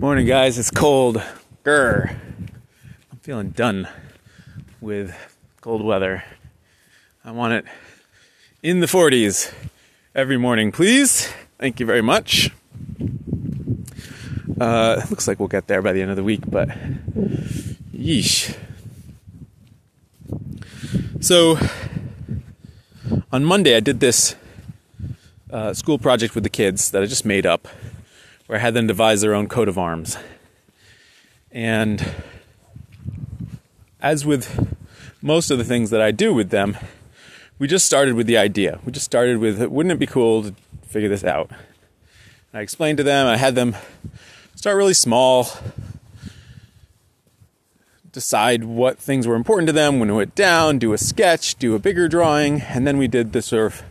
Morning, guys. It's cold. Grr. I'm feeling done with cold weather. I want it in the 40s every morning, please. Thank you very much. Uh, looks like we'll get there by the end of the week, but yeesh. So, on Monday, I did this uh, school project with the kids that I just made up where I had them devise their own coat of arms. And as with most of the things that I do with them, we just started with the idea. We just started with, wouldn't it be cool to figure this out? And I explained to them, I had them start really small, decide what things were important to them, when it down, do a sketch, do a bigger drawing, and then we did the sort of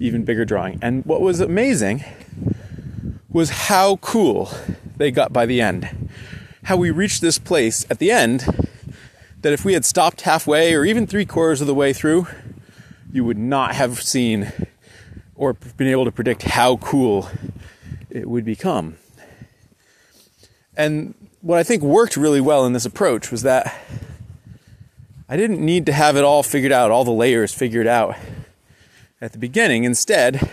even bigger drawing. And what was amazing was how cool they got by the end. How we reached this place at the end that if we had stopped halfway or even three quarters of the way through, you would not have seen or been able to predict how cool it would become. And what I think worked really well in this approach was that I didn't need to have it all figured out, all the layers figured out at the beginning. Instead,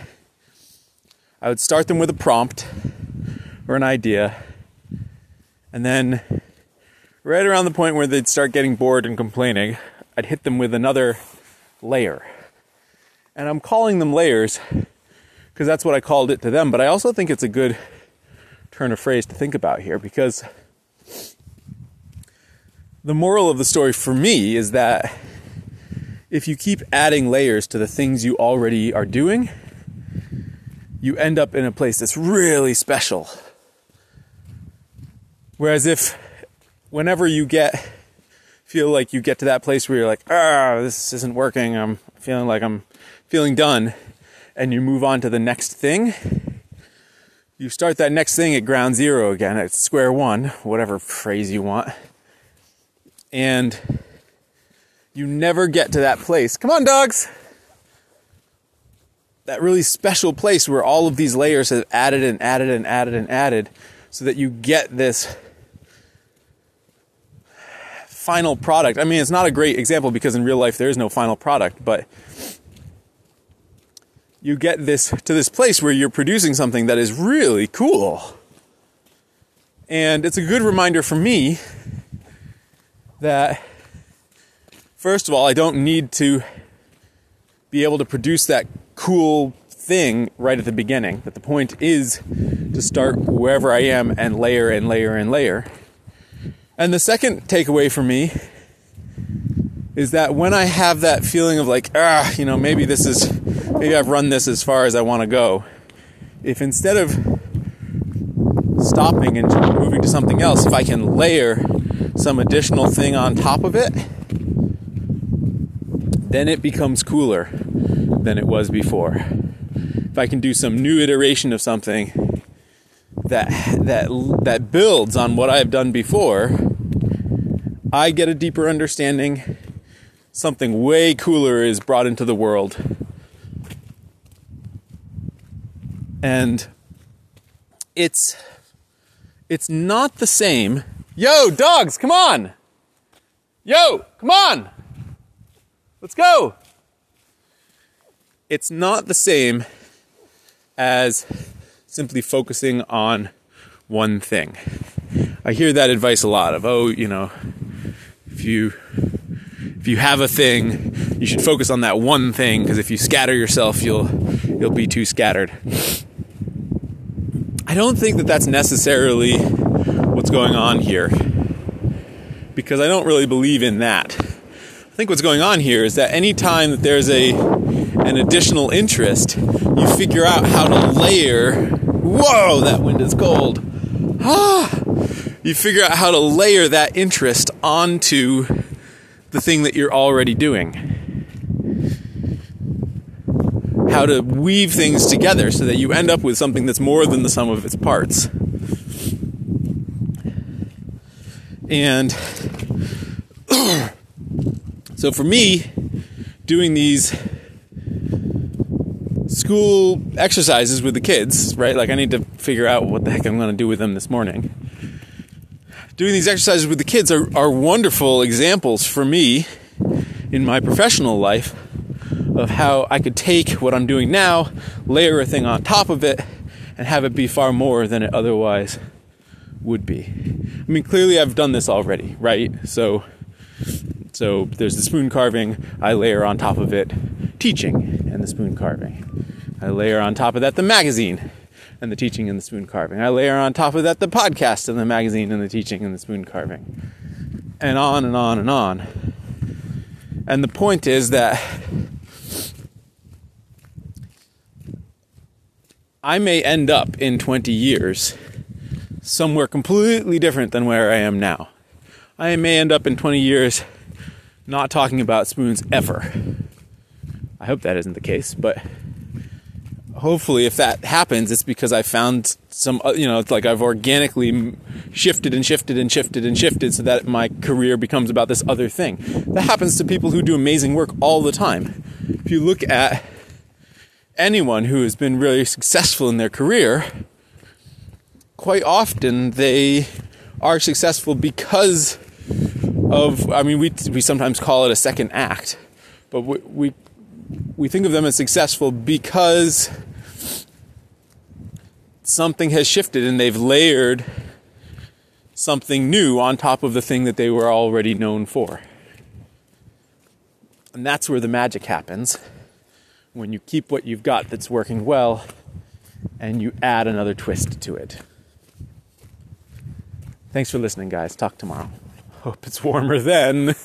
I would start them with a prompt or an idea, and then right around the point where they'd start getting bored and complaining, I'd hit them with another layer. And I'm calling them layers because that's what I called it to them, but I also think it's a good turn of phrase to think about here because the moral of the story for me is that if you keep adding layers to the things you already are doing, you end up in a place that's really special. Whereas if whenever you get feel like you get to that place where you're like, ah, this isn't working, I'm feeling like I'm feeling done, and you move on to the next thing, you start that next thing at ground zero again, at square one, whatever phrase you want. And you never get to that place. Come on, dogs! That really special place where all of these layers have added and added and added and added so that you get this final product. I mean, it's not a great example because in real life there is no final product, but you get this to this place where you're producing something that is really cool. And it's a good reminder for me that first of all, I don't need to be able to produce that cool thing right at the beginning. That the point is to start wherever I am and layer and layer and layer. And the second takeaway for me is that when I have that feeling of like, ah, you know, maybe this is, maybe I've run this as far as I want to go, if instead of stopping and moving to something else, if I can layer some additional thing on top of it, then it becomes cooler than it was before. If I can do some new iteration of something that that that builds on what I've done before, I get a deeper understanding. Something way cooler is brought into the world. And it's it's not the same. Yo, dogs, come on. Yo, come on. Let's go it's not the same as simply focusing on one thing. I hear that advice a lot of, oh, you know, if you if you have a thing, you should focus on that one thing because if you scatter yourself, you'll you'll be too scattered. I don't think that that's necessarily what's going on here because I don't really believe in that. I think what's going on here is that anytime that there's a an additional interest, you figure out how to layer. Whoa, that wind is cold. Ah, you figure out how to layer that interest onto the thing that you're already doing. How to weave things together so that you end up with something that's more than the sum of its parts. And so for me, doing these school exercises with the kids, right? Like I need to figure out what the heck I'm going to do with them this morning. doing these exercises with the kids are, are wonderful examples for me in my professional life of how I could take what I'm doing now, layer a thing on top of it, and have it be far more than it otherwise would be. I mean, clearly I've done this already, right? So, so there's the spoon carving. I layer on top of it teaching and the spoon carving. I layer on top of that the magazine and the teaching and the spoon carving. I layer on top of that the podcast and the magazine and the teaching and the spoon carving. And on and on and on. And the point is that I may end up in 20 years somewhere completely different than where I am now. I may end up in 20 years not talking about spoons ever. I hope that isn't the case, but hopefully, if that happens, it's because I found some, uh, you know, it's like I've organically shifted and shifted and shifted and shifted so that my career becomes about this other thing. That happens to people who do amazing work all the time. If you look at anyone who has been really successful in their career, quite often they are successful because of, I mean, we, we sometimes call it a second act, but we, we, we think of them as successful because something has shifted and they've layered something new on top of the thing that they were already known for. And that's where the magic happens when you keep what you've got that's working well and you add another twist to it. Thanks for listening, guys. Talk tomorrow. Hope it's warmer then.